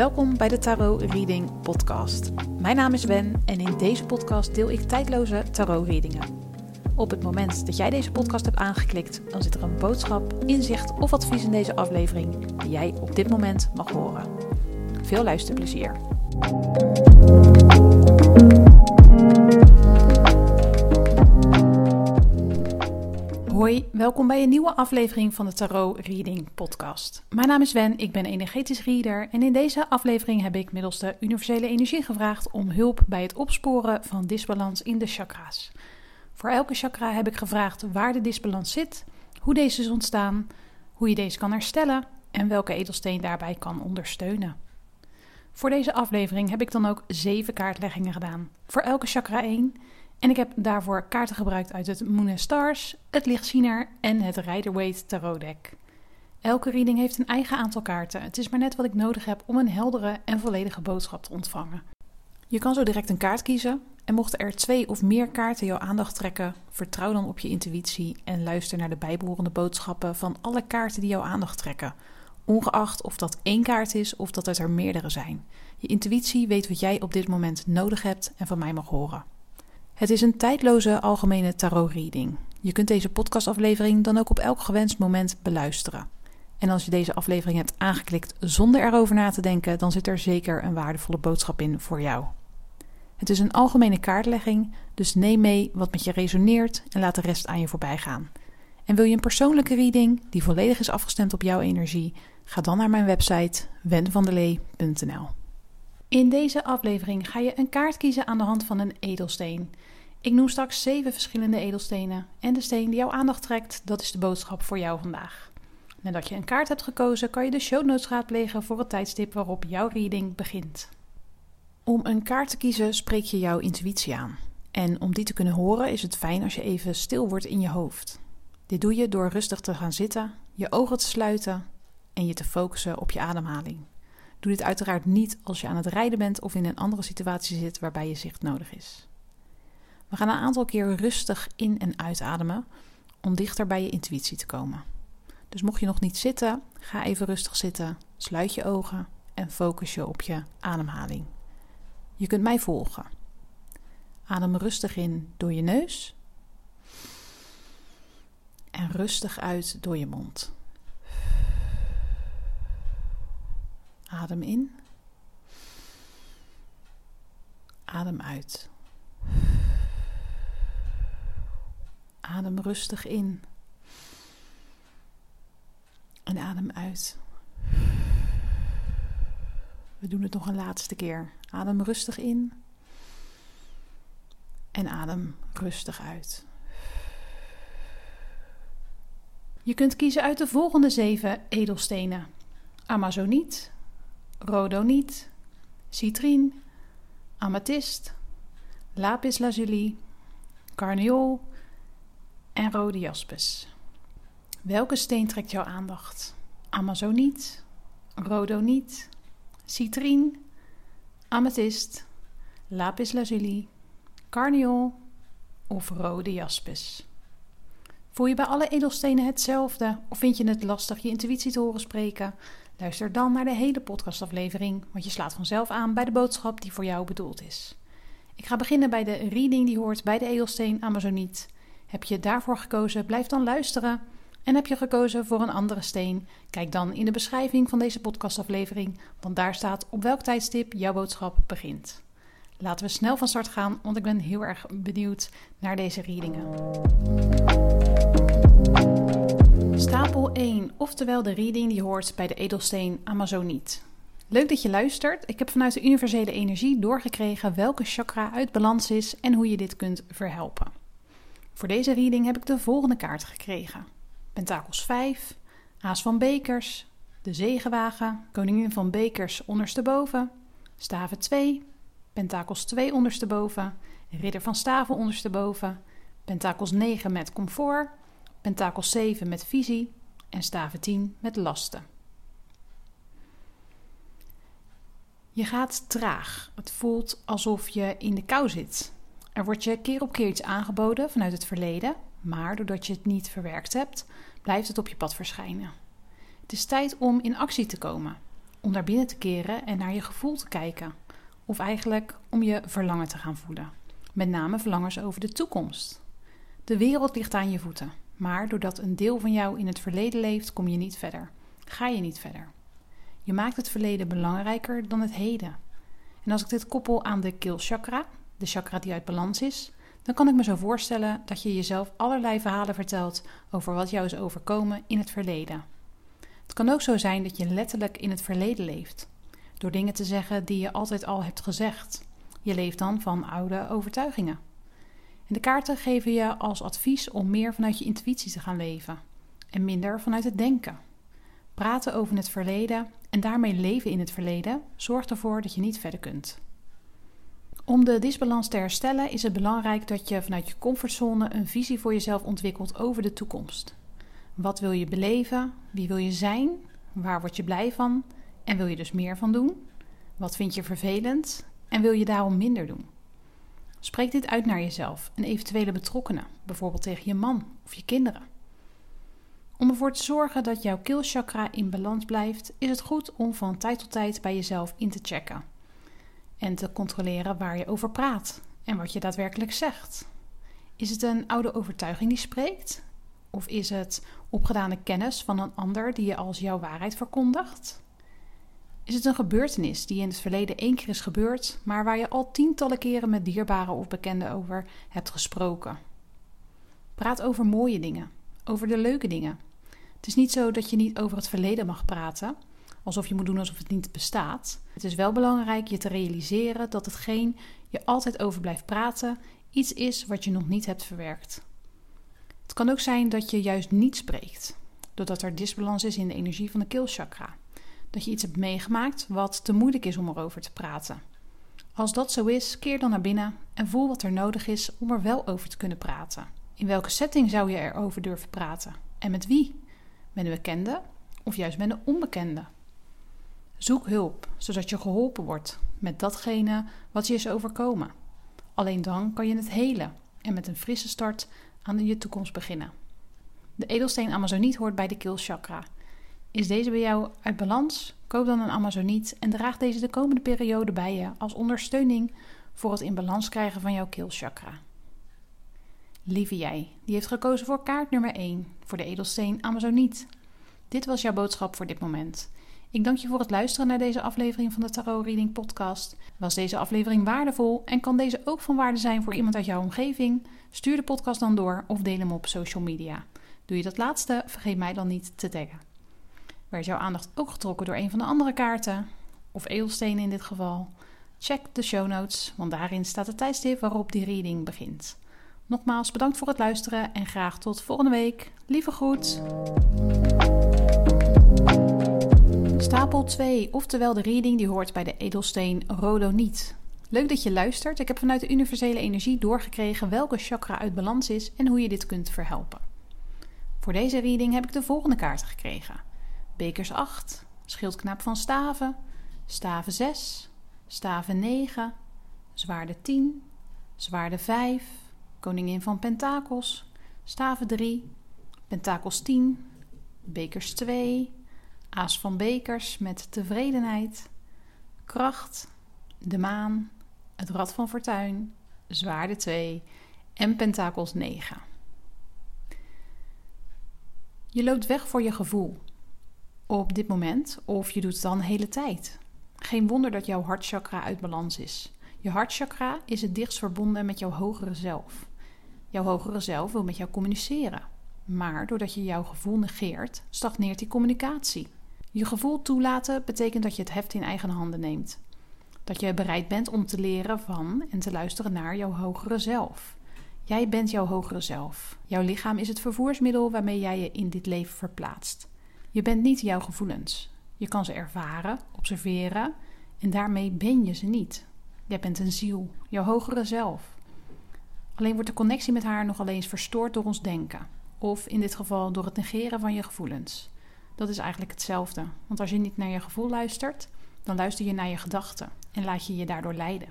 Welkom bij de Tarot Reading Podcast. Mijn naam is Wen en in deze podcast deel ik tijdloze tarot readingen. Op het moment dat jij deze podcast hebt aangeklikt, dan zit er een boodschap, inzicht of advies in deze aflevering die jij op dit moment mag horen. Veel luisterplezier. Hoi, welkom bij een nieuwe aflevering van de Tarot Reading Podcast. Mijn naam is Wen, ik ben energetisch reader en in deze aflevering heb ik middels de universele energie gevraagd om hulp bij het opsporen van disbalans in de chakra's. Voor elke chakra heb ik gevraagd waar de disbalans zit, hoe deze is ontstaan, hoe je deze kan herstellen en welke edelsteen daarbij kan ondersteunen. Voor deze aflevering heb ik dan ook zeven kaartleggingen gedaan, voor elke chakra één en ik heb daarvoor kaarten gebruikt uit het Moon Stars, het Lichtziener en het Rider-Waite Tarot Deck. Elke reading heeft een eigen aantal kaarten. Het is maar net wat ik nodig heb om een heldere en volledige boodschap te ontvangen. Je kan zo direct een kaart kiezen en mochten er twee of meer kaarten jouw aandacht trekken, vertrouw dan op je intuïtie en luister naar de bijbehorende boodschappen van alle kaarten die jouw aandacht trekken, ongeacht of dat één kaart is of dat het er meerdere zijn. Je intuïtie weet wat jij op dit moment nodig hebt en van mij mag horen. Het is een tijdloze algemene tarot-reading. Je kunt deze podcastaflevering dan ook op elk gewenst moment beluisteren. En als je deze aflevering hebt aangeklikt zonder erover na te denken, dan zit er zeker een waardevolle boodschap in voor jou. Het is een algemene kaartlegging, dus neem mee wat met je resoneert en laat de rest aan je voorbij gaan. En wil je een persoonlijke reading die volledig is afgestemd op jouw energie? Ga dan naar mijn website wenvandelee.nl. In deze aflevering ga je een kaart kiezen aan de hand van een edelsteen. Ik noem straks zeven verschillende edelstenen en de steen die jouw aandacht trekt, dat is de boodschap voor jou vandaag. Nadat je een kaart hebt gekozen, kan je de show notes raadplegen voor het tijdstip waarop jouw reading begint. Om een kaart te kiezen spreek je jouw intuïtie aan. En om die te kunnen horen is het fijn als je even stil wordt in je hoofd. Dit doe je door rustig te gaan zitten, je ogen te sluiten en je te focussen op je ademhaling. Doe dit uiteraard niet als je aan het rijden bent of in een andere situatie zit waarbij je zicht nodig is. We gaan een aantal keer rustig in- en uitademen om dichter bij je intuïtie te komen. Dus mocht je nog niet zitten, ga even rustig zitten, sluit je ogen en focus je op je ademhaling. Je kunt mij volgen. Adem rustig in door je neus en rustig uit door je mond. Adem in. Adem uit. Adem rustig in. En adem uit. We doen het nog een laatste keer. Adem rustig in. En adem rustig uit. Je kunt kiezen uit de volgende zeven edelstenen: Amazoniet, rhodoniet, citrien, amethyst, lapis lazuli, carniol en rode jaspis. Welke steen trekt jouw aandacht? Amazoniet, rhodoniet, citrien, amethyst, lapis lazuli, carniol of rode jaspis? Voel je bij alle edelstenen hetzelfde of vind je het lastig je intuïtie te horen spreken? Luister dan naar de hele podcastaflevering, want je slaat vanzelf aan bij de boodschap die voor jou bedoeld is. Ik ga beginnen bij de reading die hoort bij de edelsteen Amazoniet. Heb je daarvoor gekozen, blijf dan luisteren. En heb je gekozen voor een andere steen? Kijk dan in de beschrijving van deze podcastaflevering, want daar staat op welk tijdstip jouw boodschap begint. Laten we snel van start gaan, want ik ben heel erg benieuwd naar deze readingen. Stapel 1, oftewel de reading die hoort bij de edelsteen Amazoniet. Leuk dat je luistert. Ik heb vanuit de universele energie doorgekregen welke chakra uit balans is en hoe je dit kunt verhelpen. Voor deze reading heb ik de volgende kaart gekregen: Pentakels 5, Aas van Bekers, de Zegenwagen, Koningin van Bekers ondersteboven, Staven 2, Pentakels 2 ondersteboven, Ridder van Staven ondersteboven, Pentakels 9 met comfort, Pentakels 7 met visie en Staven 10 met lasten. Je gaat traag. Het voelt alsof je in de kou zit. Er wordt je keer op keer iets aangeboden vanuit het verleden, maar doordat je het niet verwerkt hebt, blijft het op je pad verschijnen. Het is tijd om in actie te komen. om naar binnen te keren en naar je gevoel te kijken. Of eigenlijk om je verlangen te gaan voelen. Met name verlangens over de toekomst. De wereld ligt aan je voeten, maar doordat een deel van jou in het verleden leeft, kom je niet verder. Ga je niet verder. Je maakt het verleden belangrijker dan het heden. En als ik dit koppel aan de keelchakra, de chakra die uit balans is, dan kan ik me zo voorstellen dat je jezelf allerlei verhalen vertelt over wat jou is overkomen in het verleden. Het kan ook zo zijn dat je letterlijk in het verleden leeft, door dingen te zeggen die je altijd al hebt gezegd. Je leeft dan van oude overtuigingen. De kaarten geven je als advies om meer vanuit je intuïtie te gaan leven en minder vanuit het denken. Praten over het verleden en daarmee leven in het verleden zorgt ervoor dat je niet verder kunt. Om de disbalans te herstellen is het belangrijk dat je vanuit je comfortzone een visie voor jezelf ontwikkelt over de toekomst. Wat wil je beleven? Wie wil je zijn? Waar word je blij van? En wil je dus meer van doen? Wat vind je vervelend? En wil je daarom minder doen? Spreek dit uit naar jezelf en eventuele betrokkenen, bijvoorbeeld tegen je man of je kinderen. Om ervoor te zorgen dat jouw keelchakra in balans blijft, is het goed om van tijd tot tijd bij jezelf in te checken en te controleren waar je over praat en wat je daadwerkelijk zegt. Is het een oude overtuiging die spreekt? Of is het opgedane kennis van een ander die je als jouw waarheid verkondigt? Is het een gebeurtenis die in het verleden één keer is gebeurd, maar waar je al tientallen keren met dierbaren of bekenden over hebt gesproken? Praat over mooie dingen, over de leuke dingen. Het is niet zo dat je niet over het verleden mag praten, alsof je moet doen alsof het niet bestaat. Het is wel belangrijk je te realiseren dat hetgeen je altijd over blijft praten iets is wat je nog niet hebt verwerkt. Het kan ook zijn dat je juist niet spreekt, doordat er disbalans is in de energie van de keelchakra. Dat je iets hebt meegemaakt wat te moeilijk is om erover te praten. Als dat zo is, keer dan naar binnen en voel wat er nodig is om er wel over te kunnen praten. In welke setting zou je erover durven praten? En met wie? Met een bekende of juist met een onbekende? Zoek hulp, zodat je geholpen wordt met datgene wat je is overkomen. Alleen dan kan je het helen en met een frisse start aan je toekomst beginnen. De edelsteen Amazoniet hoort bij de keelchakra. Is deze bij jou uit balans? Koop dan een Amazoniet en draag deze de komende periode bij je als ondersteuning voor het in balans krijgen van jouw keelchakra. Lieve jij, die heeft gekozen voor kaart nummer 1 voor de edelsteen Amazoniet. Dit was jouw boodschap voor dit moment. Ik dank je voor het luisteren naar deze aflevering van de Tarot Reading Podcast. Was deze aflevering waardevol en kan deze ook van waarde zijn voor iemand uit jouw omgeving? Stuur de podcast dan door of deel hem op social media. Doe je dat laatste, vergeet mij dan niet te taggen. Werd jouw aandacht ook getrokken door een van de andere kaarten, of edelstenen in dit geval? Check de show notes, want daarin staat het tijdstip waarop die reading begint. Nogmaals bedankt voor het luisteren en graag tot volgende week. Lieve groet! Stapel 2, oftewel de reading die hoort bij de edelsteen Rhodoniet. Leuk dat je luistert. Ik heb vanuit de universele energie doorgekregen welke chakra uit balans is en hoe je dit kunt verhelpen. Voor deze reading heb ik de volgende kaarten gekregen: Bekers 8, Schildknaap van Staven, Staven 6, Staven 9, Zwaarde 10, Zwaarde 5, Koningin van Pentakels, Staven 3, Pentakels 10, Bekers 2, Aas van bekers met tevredenheid, kracht, de maan, het rad van fortuin, zwaarde 2 en pentakels 9. Je loopt weg voor je gevoel op dit moment of je doet het dan de hele tijd. Geen wonder dat jouw hartchakra uit balans is. Je hartchakra is het dichtst verbonden met jouw hogere zelf. Jouw hogere zelf wil met jou communiceren. Maar doordat je jouw gevoel negeert, stagneert die communicatie. Je gevoel toelaten betekent dat je het heft in eigen handen neemt. Dat je bereid bent om te leren van en te luisteren naar jouw hogere zelf. Jij bent jouw hogere zelf. Jouw lichaam is het vervoersmiddel waarmee jij je in dit leven verplaatst. Je bent niet jouw gevoelens. Je kan ze ervaren, observeren en daarmee ben je ze niet. Jij bent een ziel, jouw hogere zelf. Alleen wordt de connectie met haar nogal eens verstoord door ons denken, of in dit geval door het negeren van je gevoelens dat is eigenlijk hetzelfde. Want als je niet naar je gevoel luistert, dan luister je naar je gedachten en laat je je daardoor leiden.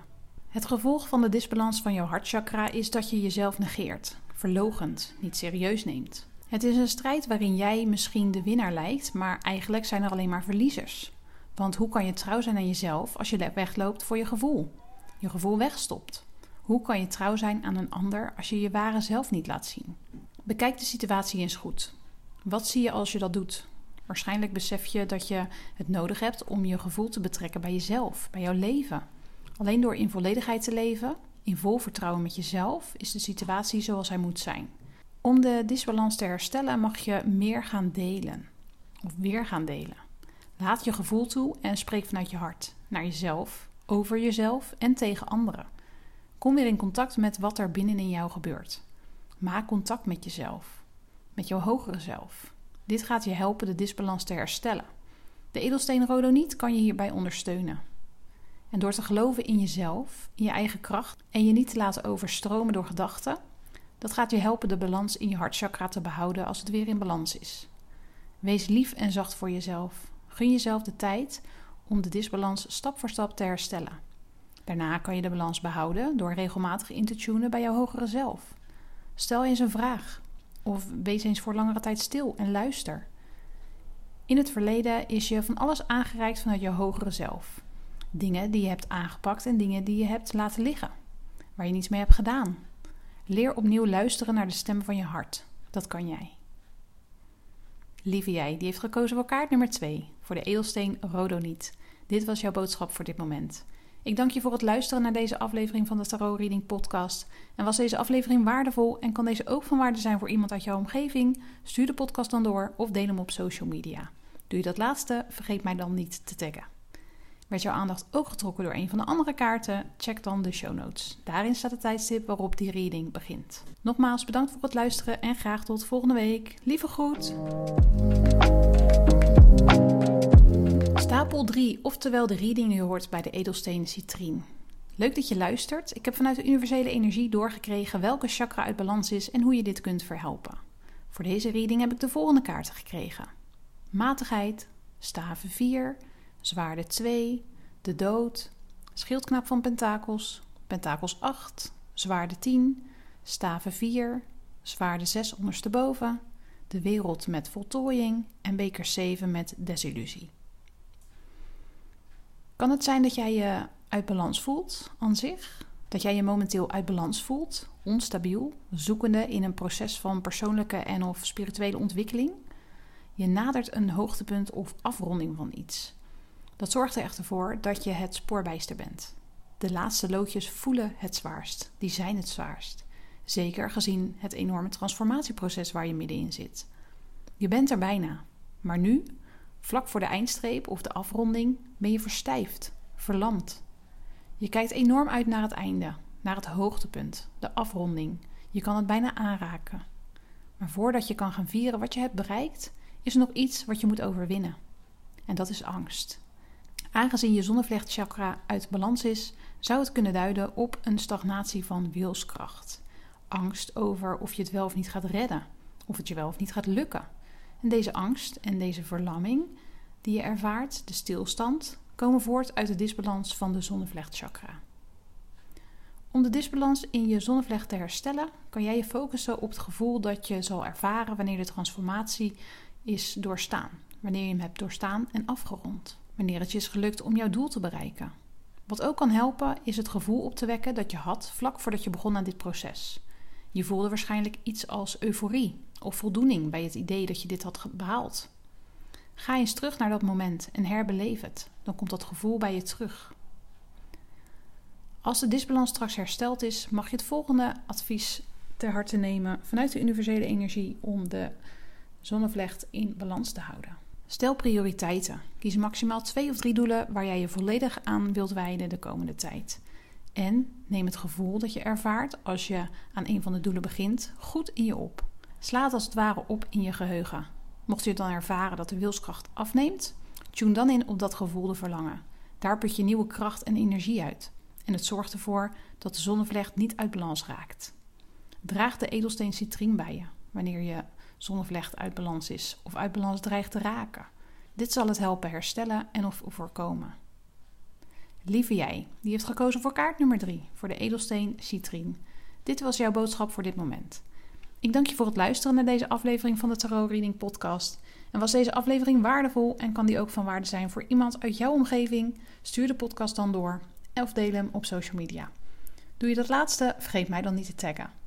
Het gevolg van de disbalans van jouw hartchakra is dat je jezelf negeert, verlogend, niet serieus neemt. Het is een strijd waarin jij misschien de winnaar lijkt, maar eigenlijk zijn er alleen maar verliezers. Want hoe kan je trouw zijn aan jezelf als je wegloopt voor je gevoel? Je gevoel wegstopt. Hoe kan je trouw zijn aan een ander als je je ware zelf niet laat zien? Bekijk de situatie eens goed. Wat zie je als je dat doet? Waarschijnlijk besef je dat je het nodig hebt om je gevoel te betrekken bij jezelf, bij jouw leven. Alleen door in volledigheid te leven, in vol vertrouwen met jezelf, is de situatie zoals hij moet zijn. Om de disbalans te herstellen mag je meer gaan delen. Of weer gaan delen. Laat je gevoel toe en spreek vanuit je hart. Naar jezelf, over jezelf en tegen anderen. Kom weer in contact met wat er binnenin jou gebeurt. Maak contact met jezelf. Met jouw hogere zelf. Dit gaat je helpen de disbalans te herstellen. De edelsteen rhodoniet kan je hierbij ondersteunen. En door te geloven in jezelf, in je eigen kracht en je niet te laten overstromen door gedachten, dat gaat je helpen de balans in je hartchakra te behouden als het weer in balans is. Wees lief en zacht voor jezelf. Gun jezelf de tijd om de disbalans stap voor stap te herstellen. Daarna kan je de balans behouden door regelmatig in te tunen bij jouw hogere zelf. Stel eens een vraag of wees eens voor langere tijd stil en luister. In het verleden is je van alles aangereikt vanuit je hogere zelf. Dingen die je hebt aangepakt en dingen die je hebt laten liggen, waar je niets mee hebt gedaan. Leer opnieuw luisteren naar de stem van je hart. Dat kan jij. Lieve jij, die heeft gekozen voor kaart nummer 2, voor de edelsteen Rodoniet. Dit was jouw boodschap voor dit moment. Ik dank je voor het luisteren naar deze aflevering van de Tarot Reading Podcast. En was deze aflevering waardevol en kan deze ook van waarde zijn voor iemand uit jouw omgeving? Stuur de podcast dan door of deel hem op social media. Doe je dat laatste, vergeet mij dan niet te taggen. Werd jouw aandacht ook getrokken door een van de andere kaarten? Check dan de show notes. Daarin staat het tijdstip waarop die reading begint. Nogmaals bedankt voor het luisteren en graag tot volgende week. Lieve groet! Stapel 3, oftewel de reading die hoort bij de edelsteen citrien. Leuk dat je luistert. Ik heb vanuit de universele energie doorgekregen welke chakra uit balans is en hoe je dit kunt verhelpen. Voor deze reading heb ik de volgende kaarten gekregen: matigheid, staven 4, zwaarde 2, de dood, schildknap van pentakels, pentakels 8, zwaarde 10, staven 4, zwaarde 6 ondersteboven, de wereld met voltooiing en beker 7 met desillusie. Kan het zijn dat jij je uit balans voelt aan zich? Dat jij je momenteel uit balans voelt, onstabiel, zoekende in een proces van persoonlijke en of spirituele ontwikkeling? Je nadert een hoogtepunt of afronding van iets. Dat zorgt er echter voor dat je het spoorbijster bent. De laatste loodjes voelen het zwaarst, die zijn het zwaarst. Zeker gezien het enorme transformatieproces waar je middenin zit. Je bent er bijna, maar nu Vlak voor de eindstreep of de afronding ben je verstijfd, verlamd. Je kijkt enorm uit naar het einde, naar het hoogtepunt, de afronding. Je kan het bijna aanraken. Maar voordat je kan gaan vieren wat je hebt bereikt, is er nog iets wat je moet overwinnen. En dat is angst. Aangezien je zonnevlechtchakra uit balans is, zou het kunnen duiden op een stagnatie van wilskracht. Angst over of je het wel of niet gaat redden, of het je wel of niet gaat lukken. En deze angst en deze verlamming die je ervaart, de stilstand, komen voort uit de disbalans van de zonnevlechtchakra. Om de disbalans in je zonnevlecht te herstellen, kan jij je focussen op het gevoel dat je zal ervaren wanneer de transformatie is doorstaan. Wanneer je hem hebt doorstaan en afgerond. Wanneer het je is gelukt om jouw doel te bereiken. Wat ook kan helpen is het gevoel op te wekken dat je had vlak voordat je begon aan dit proces. Je voelde waarschijnlijk iets als euforie of voldoening bij het idee dat je dit had behaald. Ga eens terug naar dat moment en herbeleef het. Dan komt dat gevoel bij je terug. Als de disbalans straks hersteld is, mag je het volgende advies ter harte nemen vanuit de universele energie om de zonnevlecht in balans te houden. Stel prioriteiten. Kies maximaal twee of drie doelen waar jij je volledig aan wilt wijden de komende tijd. En neem het gevoel dat je ervaart als je aan een van de doelen begint goed in je op. Sla het als het ware op in je geheugen. Mocht je dan ervaren dat de wilskracht afneemt, tune dan in op dat gevoelde verlangen. Daar put je nieuwe kracht en energie uit. En het zorgt ervoor dat de zonnevlecht niet uit balans raakt. Draag de edelsteen citrien bij je wanneer je zonnevlecht uit balans is of uit balans dreigt te raken. Dit zal het helpen herstellen en of voorkomen. Lieve jij, die heeft gekozen voor kaart nummer 3, voor de edelsteen citrien. Dit was jouw boodschap voor dit moment. Ik dank je voor het luisteren naar deze aflevering van de Tarot Reading Podcast. En was deze aflevering waardevol en kan die ook van waarde zijn voor iemand uit jouw omgeving? Stuur de podcast dan door of deel hem op social media. Doe je dat laatste, vergeet mij dan niet te taggen.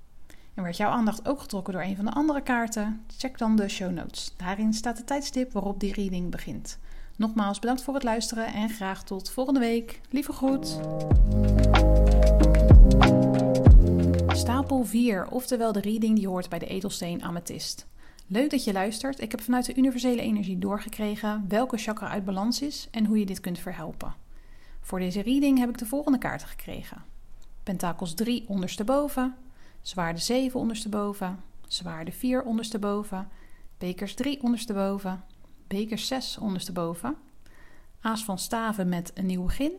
En werd jouw aandacht ook getrokken door een van de andere kaarten? Check dan de show notes. Daarin staat de tijdstip waarop die reading begint. Nogmaals bedankt voor het luisteren en graag tot volgende week. Lieve groet. Stapel 4, oftewel de reading die hoort bij de edelsteen amethyst. Leuk dat je luistert. Ik heb vanuit de universele energie doorgekregen welke chakra uit balans is en hoe je dit kunt verhelpen. Voor deze reading heb ik de volgende kaarten gekregen: Pentakels 3 ondersteboven, Zwaarde 7 ondersteboven, Zwaarde 4 ondersteboven, Bekers 3 ondersteboven, Bekers 6 ondersteboven, Aas van staven met een nieuw begin,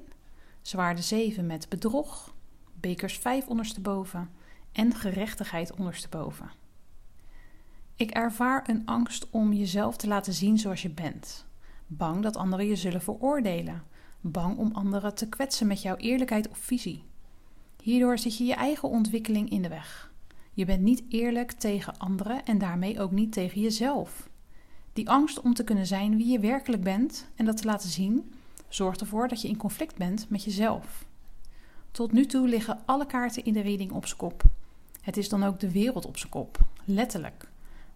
Zwaarde 7 met bedrog, Bekers 5 ondersteboven en gerechtigheid ondersteboven. Ik ervaar een angst om jezelf te laten zien zoals je bent. Bang dat anderen je zullen veroordelen. Bang om anderen te kwetsen met jouw eerlijkheid of visie. Hierdoor zit je je eigen ontwikkeling in de weg. Je bent niet eerlijk tegen anderen en daarmee ook niet tegen jezelf. Die angst om te kunnen zijn wie je werkelijk bent en dat te laten zien, zorgt ervoor dat je in conflict bent met jezelf. Tot nu toe liggen alle kaarten in de reading op zijn kop. Het is dan ook de wereld op zijn kop, letterlijk.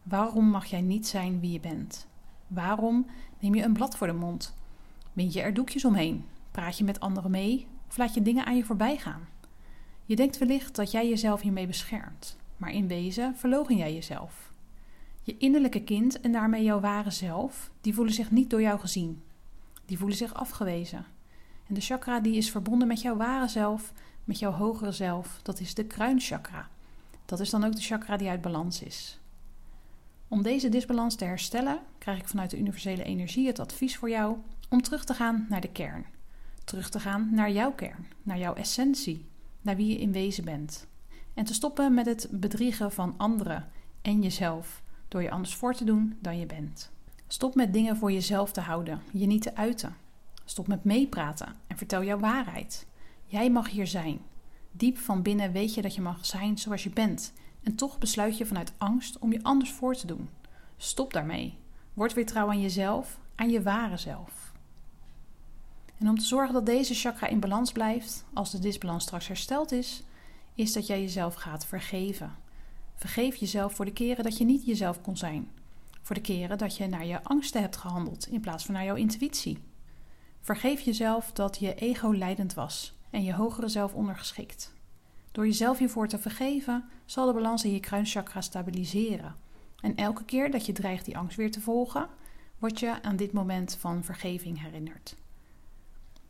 Waarom mag jij niet zijn wie je bent? Waarom neem je een blad voor de mond? Bind je er doekjes omheen? Praat je met anderen mee? Of laat je dingen aan je voorbij gaan? Je denkt wellicht dat jij jezelf hiermee beschermt, maar in wezen verlogen jij jezelf. Je innerlijke kind en daarmee jouw ware zelf, die voelen zich niet door jou gezien. Die voelen zich afgewezen. En de chakra die is verbonden met jouw ware zelf, met jouw hogere zelf, dat is de kruinchakra. Dat is dan ook de chakra die uit balans is. Om deze disbalans te herstellen, krijg ik vanuit de universele energie het advies voor jou om terug te gaan naar de kern. Terug te gaan naar jouw kern, naar jouw essentie, naar wie je in wezen bent. En te stoppen met het bedriegen van anderen en jezelf door je anders voor te doen dan je bent. Stop met dingen voor jezelf te houden, je niet te uiten. Stop met meepraten en vertel jouw waarheid. Jij mag hier zijn. Diep van binnen weet je dat je mag zijn zoals je bent. En toch besluit je vanuit angst om je anders voor te doen. Stop daarmee. Word weer trouw aan jezelf, aan je ware zelf. En om te zorgen dat deze chakra in balans blijft, als de disbalans straks hersteld is, is dat jij jezelf gaat vergeven. Vergeef jezelf voor de keren dat je niet jezelf kon zijn. Voor de keren dat je naar je angsten hebt gehandeld in plaats van naar jouw intuïtie. Vergeef jezelf dat je ego leidend was en je hogere zelf ondergeschikt. Door jezelf hiervoor te vergeven, zal de balans in je kruinchakra stabiliseren. En elke keer dat je dreigt die angst weer te volgen, word je aan dit moment van vergeving herinnerd.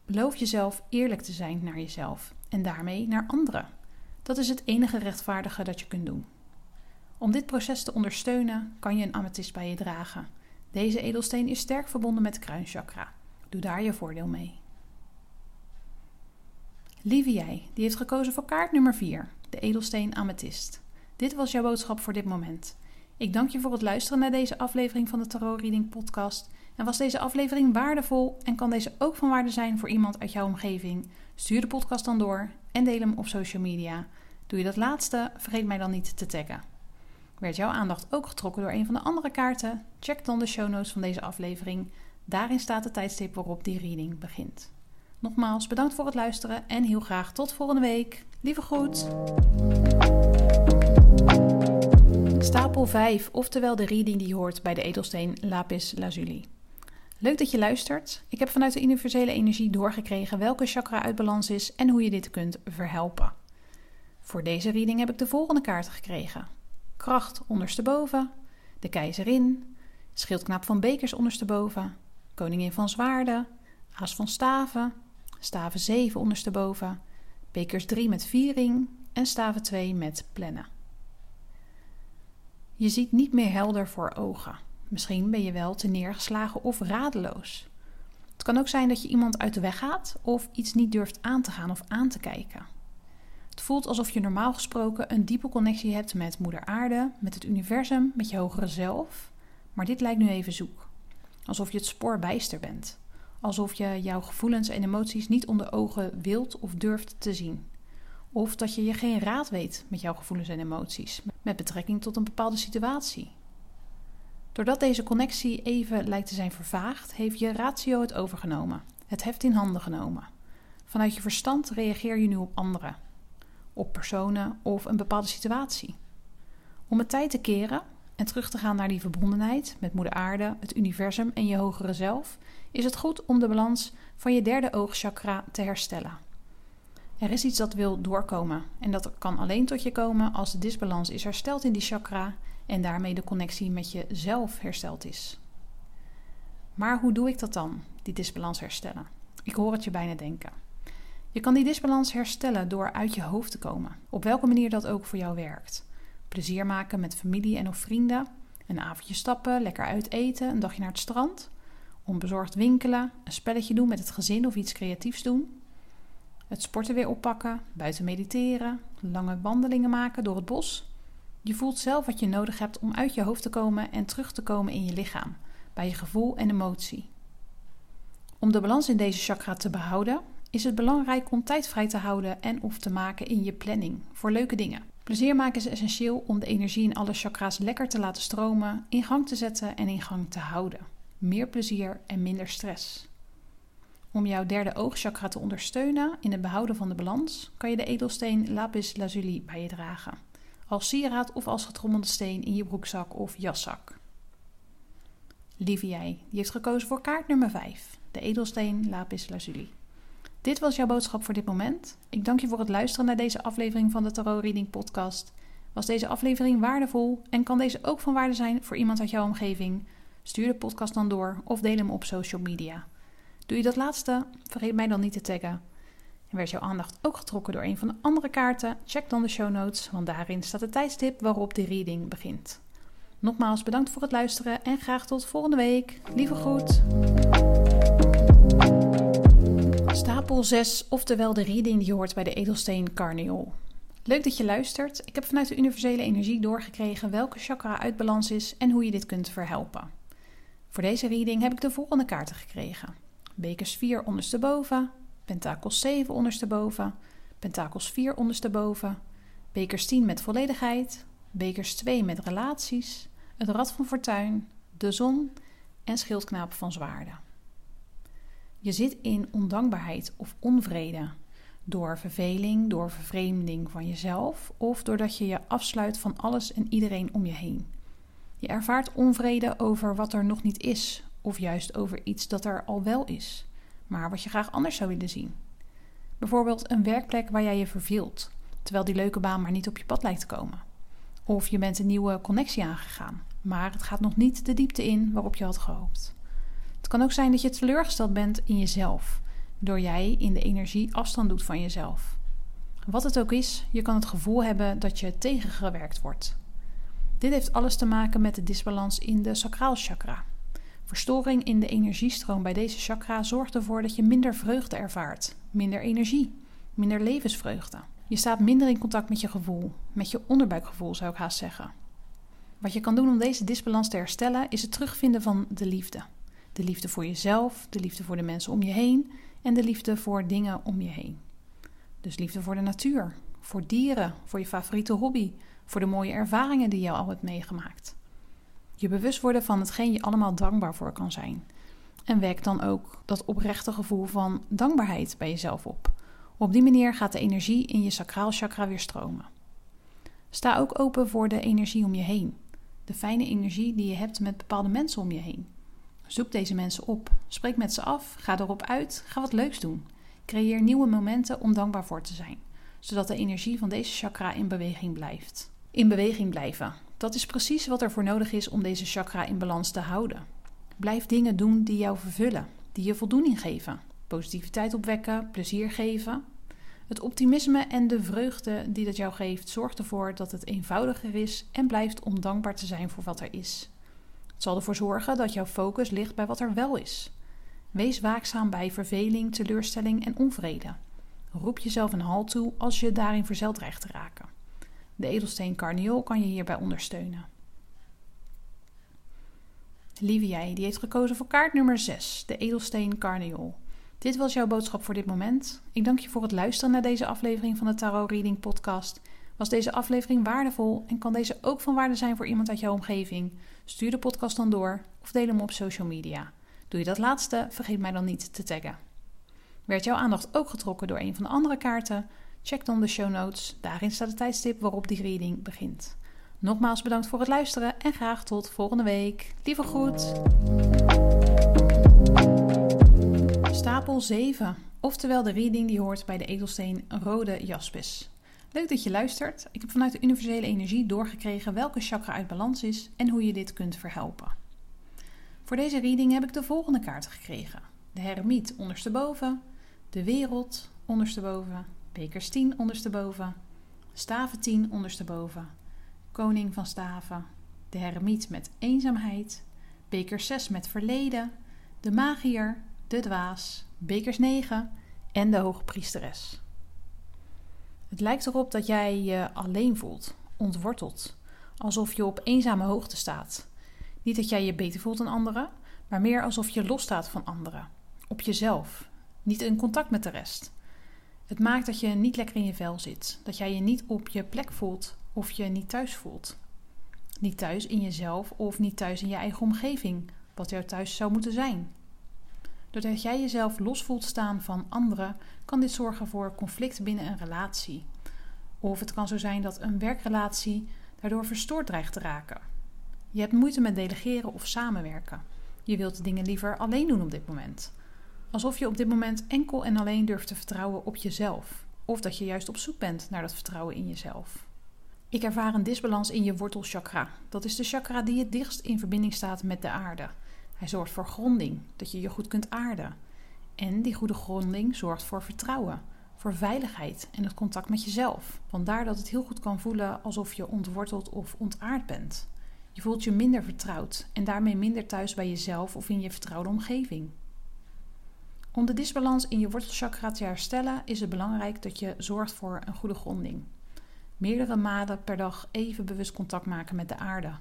Beloof jezelf eerlijk te zijn naar jezelf en daarmee naar anderen. Dat is het enige rechtvaardige dat je kunt doen. Om dit proces te ondersteunen, kan je een amethyst bij je dragen. Deze edelsteen is sterk verbonden met de kruinchakra. Doe daar je voordeel mee. Lieve jij, die heeft gekozen voor kaart nummer 4, de edelsteen amethyst. Dit was jouw boodschap voor dit moment. Ik dank je voor het luisteren naar deze aflevering van de Tarot Reading Podcast. En was deze aflevering waardevol en kan deze ook van waarde zijn voor iemand uit jouw omgeving? Stuur de podcast dan door en deel hem op social media. Doe je dat laatste, vergeet mij dan niet te taggen. Werd jouw aandacht ook getrokken door een van de andere kaarten? Check dan de show notes van deze aflevering. Daarin staat de tijdstip waarop die reading begint. Nogmaals, bedankt voor het luisteren en heel graag tot volgende week. Lieve groet! Stapel 5, oftewel de reading die hoort bij de edelsteen Lapis Lazuli. Leuk dat je luistert. Ik heb vanuit de universele energie doorgekregen welke chakra uit balans is en hoe je dit kunt verhelpen. Voor deze reading heb ik de volgende kaarten gekregen: Kracht ondersteboven, de keizerin, schildknaap van bekers ondersteboven, koningin van zwaarden, aas van staven, staven 7 ondersteboven, bekers 3 met viering en staven 2 met plennen. Je ziet niet meer helder voor ogen. Misschien ben je wel te neergeslagen of radeloos. Het kan ook zijn dat je iemand uit de weg gaat of iets niet durft aan te gaan of aan te kijken. Het voelt alsof je normaal gesproken een diepe connectie hebt met Moeder Aarde, met het universum, met je hogere zelf, maar dit lijkt nu even zoek. Alsof je het spoor bijster bent. Alsof je jouw gevoelens en emoties niet onder ogen wilt of durft te zien. Of dat je je geen raad weet met jouw gevoelens en emoties met betrekking tot een bepaalde situatie. Doordat deze connectie even lijkt te zijn vervaagd, heeft je ratio het overgenomen, het heft in handen genomen. Vanuit je verstand reageer je nu op anderen, op personen of een bepaalde situatie. Om het tijd te keren en terug te gaan naar die verbondenheid met Moeder Aarde, het universum en je hogere zelf, is het goed om de balans van je derde oogchakra te herstellen. Er is iets dat wil doorkomen en dat kan alleen tot je komen als de disbalans is hersteld in die chakra en daarmee de connectie met jezelf hersteld is. Maar hoe doe ik dat dan, die disbalans herstellen? Ik hoor het je bijna denken. Je kan die disbalans herstellen door uit je hoofd te komen, op welke manier dat ook voor jou werkt. Plezier maken met familie en of vrienden, een avondje stappen, lekker uit eten, een dagje naar het strand, onbezorgd winkelen, een spelletje doen met het gezin of iets creatiefs doen. Het sporten weer oppakken, buiten mediteren, lange wandelingen maken door het bos. Je voelt zelf wat je nodig hebt om uit je hoofd te komen en terug te komen in je lichaam, bij je gevoel en emotie. Om de balans in deze chakra te behouden, is het belangrijk om tijd vrij te houden en of te maken in je planning voor leuke dingen. Plezier maken is essentieel om de energie in alle chakra's lekker te laten stromen, in gang te zetten en in gang te houden. Meer plezier en minder stress. Om jouw derde oogchakra te ondersteunen in het behouden van de balans, kan je de edelsteen lapis lazuli bij je dragen. Als sieraad of als getrommelde steen in je broekzak of jaszak. Lieve jij, die heeft gekozen voor kaart nummer 5, de edelsteen lapis lazuli. Dit was jouw boodschap voor dit moment. Ik dank je voor het luisteren naar deze aflevering van de Tarot Reading Podcast. Was deze aflevering waardevol en kan deze ook van waarde zijn voor iemand uit jouw omgeving? Stuur de podcast dan door of deel hem op social media. Doe je dat laatste, vergeet mij dan niet te taggen. En werd jouw aandacht ook getrokken door een van de andere kaarten? Check dan de show notes, want daarin staat de tijdstip waarop de reading begint. Nogmaals bedankt voor het luisteren en graag tot volgende week. Lieve groet. Stapel 6, oftewel de reading die hoort bij de edelsteen Carniol. Leuk dat je luistert. Ik heb vanuit de universele energie doorgekregen welke chakra uit balans is en hoe je dit kunt verhelpen. Voor deze reading heb ik de volgende kaarten gekregen. Bekers 4 ondersteboven, Pentakels 7 ondersteboven, Pentakels 4 ondersteboven, Bekers 10 met volledigheid, Bekers 2 met relaties, het Rad van Fortuin, de Zon. En Schildknaap van Zwaarden. Je zit in ondankbaarheid of onvrede. Door verveling, door vervreemding van jezelf of doordat je je afsluit van alles en iedereen om je heen. Je ervaart onvrede over wat er nog niet is, of juist over iets dat er al wel is, maar wat je graag anders zou willen zien. Bijvoorbeeld een werkplek waar jij je verveelt, terwijl die leuke baan maar niet op je pad lijkt te komen. Of je bent een nieuwe connectie aangegaan, maar het gaat nog niet de diepte in waarop je had gehoopt. Het kan ook zijn dat je teleurgesteld bent in jezelf, door jij in de energie afstand doet van jezelf. Wat het ook is, je kan het gevoel hebben dat je tegengewerkt wordt. Dit heeft alles te maken met de disbalans in de sacraal chakra. Verstoring in de energiestroom bij deze chakra zorgt ervoor dat je minder vreugde ervaart, minder energie, minder levensvreugde. Je staat minder in contact met je gevoel, met je onderbuikgevoel zou ik haast zeggen. Wat je kan doen om deze disbalans te herstellen is het terugvinden van de liefde. De liefde voor jezelf, de liefde voor de mensen om je heen en de liefde voor dingen om je heen. Dus liefde voor de natuur, voor dieren, voor je favoriete hobby, voor de mooie ervaringen die je al hebt meegemaakt. Je bewust worden van hetgeen je allemaal dankbaar voor kan zijn. En wek dan ook dat oprechte gevoel van dankbaarheid bij jezelf op. Op die manier gaat de energie in je sacraal chakra weer stromen. Sta ook open voor de energie om je heen. De fijne energie die je hebt met bepaalde mensen om je heen. Zoek deze mensen op. Spreek met ze af. Ga erop uit. Ga wat leuks doen. Creëer nieuwe momenten om dankbaar voor te zijn, zodat de energie van deze chakra in beweging blijft. In beweging blijven. Dat is precies wat er voor nodig is om deze chakra in balans te houden. Blijf dingen doen die jou vervullen, die je voldoening geven. Positiviteit opwekken, plezier geven. Het optimisme en de vreugde die dat jou geeft zorgt ervoor dat het eenvoudiger is en blijft om dankbaar te zijn voor wat er is. Het zal ervoor zorgen dat jouw focus ligt bij wat er wel is. Wees waakzaam bij verveling, teleurstelling en onvrede. Roep jezelf een halt toe als je daarin verzeld dreigt te raken. De edelsteen carniol kan je hierbij ondersteunen. Lieve jij, die heeft gekozen voor kaart nummer 6, de edelsteen carniol. Dit was jouw boodschap voor dit moment. Ik dank je voor het luisteren naar deze aflevering van de Tarot Reading Podcast. Was deze aflevering waardevol en kan deze ook van waarde zijn voor iemand uit jouw omgeving? Stuur de podcast dan door of deel hem op social media. Doe je dat laatste, vergeet mij dan niet te taggen. Werd jouw aandacht ook getrokken door een van de andere kaarten? Check dan de show notes. Daarin staat het tijdstip waarop die reading begint. Nogmaals bedankt voor het luisteren en graag tot volgende week. Lieve groet. Stapel 7, oftewel de reading die hoort bij de edelsteen rode jaspis. Leuk dat je luistert. Ik heb vanuit de universele energie doorgekregen welke chakra uit balans is en hoe je dit kunt verhelpen. Voor deze reading heb ik de volgende kaarten gekregen: de heremiet ondersteboven, de wereld ondersteboven, bekers 10 ondersteboven, staven 10 ondersteboven, koning van staven, de heremiet met eenzaamheid, beker 6 met verleden, de magier, de dwaas, bekers 9 en de hoge priesteres. Het lijkt erop dat jij je alleen voelt, ontworteld, alsof je op eenzame hoogte staat. Niet dat jij je beter voelt dan anderen, maar meer alsof je losstaat van anderen, op jezelf, niet in contact met de rest. Het maakt dat je niet lekker in je vel zit, dat jij je niet op je plek voelt of je niet thuis voelt. Niet thuis in jezelf of niet thuis in je eigen omgeving, wat jouw thuis zou moeten zijn. Doordat jij jezelf los voelt staan van anderen, kan dit zorgen voor conflict binnen een relatie. Of het kan zo zijn dat een werkrelatie daardoor verstoord dreigt te raken. Je hebt moeite met delegeren of samenwerken. Je wilt dingen liever alleen doen op dit moment. Alsof je op dit moment enkel en alleen durft te vertrouwen op jezelf. Of dat je juist op zoek bent naar dat vertrouwen in jezelf. Ik ervaar een disbalans in je wortelchakra. Dat is de chakra die het dichtst in verbinding staat met de aarde. Hij zorgt voor gronding, dat je je goed kunt aarden. En die goede gronding zorgt voor vertrouwen, voor veiligheid en het contact met jezelf. Vandaar dat het heel goed kan voelen alsof je ontworteld of ontaard bent. Je voelt je minder vertrouwd en daarmee minder thuis bij jezelf of in je vertrouwde omgeving. Om de disbalans in je wortelchakra te herstellen is het belangrijk dat je zorgt voor een goede gronding. Meerdere malen per dag even bewust contact maken met de aarde,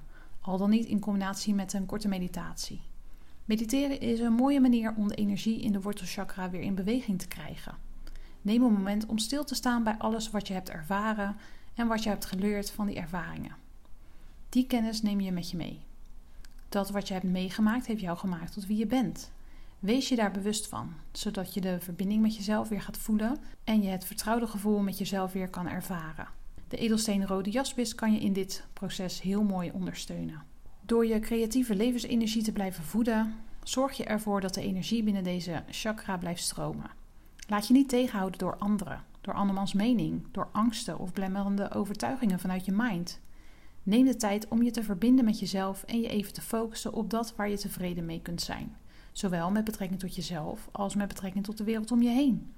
al dan niet in combinatie met een korte meditatie. Mediteren is een mooie manier om de energie in de wortelchakra weer in beweging te krijgen. Neem een moment om stil te staan bij alles wat je hebt ervaren en wat je hebt geleerd van die ervaringen. Die kennis neem je met je mee. Dat wat je hebt meegemaakt heeft jou gemaakt tot wie je bent. Wees je daar bewust van, zodat je de verbinding met jezelf weer gaat voelen en je het vertrouwde gevoel met jezelf weer kan ervaren. De edelsteen rode jaspis kan je in dit proces heel mooi ondersteunen. Door je creatieve levensenergie te blijven voeden, zorg je ervoor dat de energie binnen deze chakra blijft stromen. Laat je niet tegenhouden door anderen, door andermans mening, door angsten of blemmerende overtuigingen vanuit je mind. Neem de tijd om je te verbinden met jezelf en je even te focussen op dat waar je tevreden mee kunt zijn. Zowel met betrekking tot jezelf als met betrekking tot de wereld om je heen.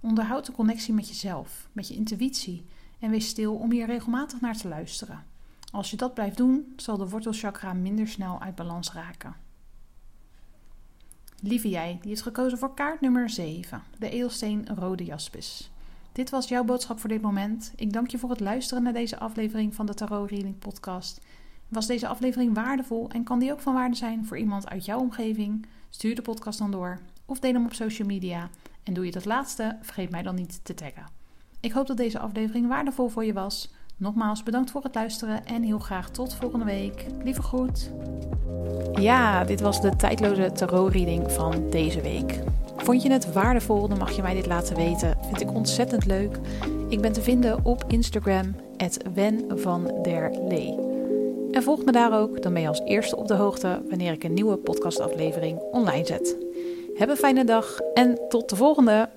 Onderhoud de connectie met jezelf, met je intuïtie en wees stil om hier regelmatig naar te luisteren. Als je dat blijft doen, zal de wortelchakra minder snel uit balans raken. Lieve jij, die is gekozen voor kaart nummer 7, de edelsteen rode jaspis. Dit was jouw boodschap voor dit moment. Ik dank je voor het luisteren naar deze aflevering van de Tarot Reading Podcast. Was deze aflevering waardevol en kan die ook van waarde zijn voor iemand uit jouw omgeving? Stuur de podcast dan door of deel hem op social media. En doe je dat laatste, vergeet mij dan niet te taggen. Ik hoop dat deze aflevering waardevol voor je was. Nogmaals bedankt voor het luisteren en heel graag tot volgende week. Lieve groet. Ja, dit was de tijdloze tarot-reading van deze week. Vond je het waardevol, dan mag je mij dit laten weten. Vind ik ontzettend leuk. Ik ben te vinden op Instagram, Wen van der Lee. En volg me daar ook, dan ben je als eerste op de hoogte wanneer ik een nieuwe podcastaflevering online zet. Heb een fijne dag en tot de volgende!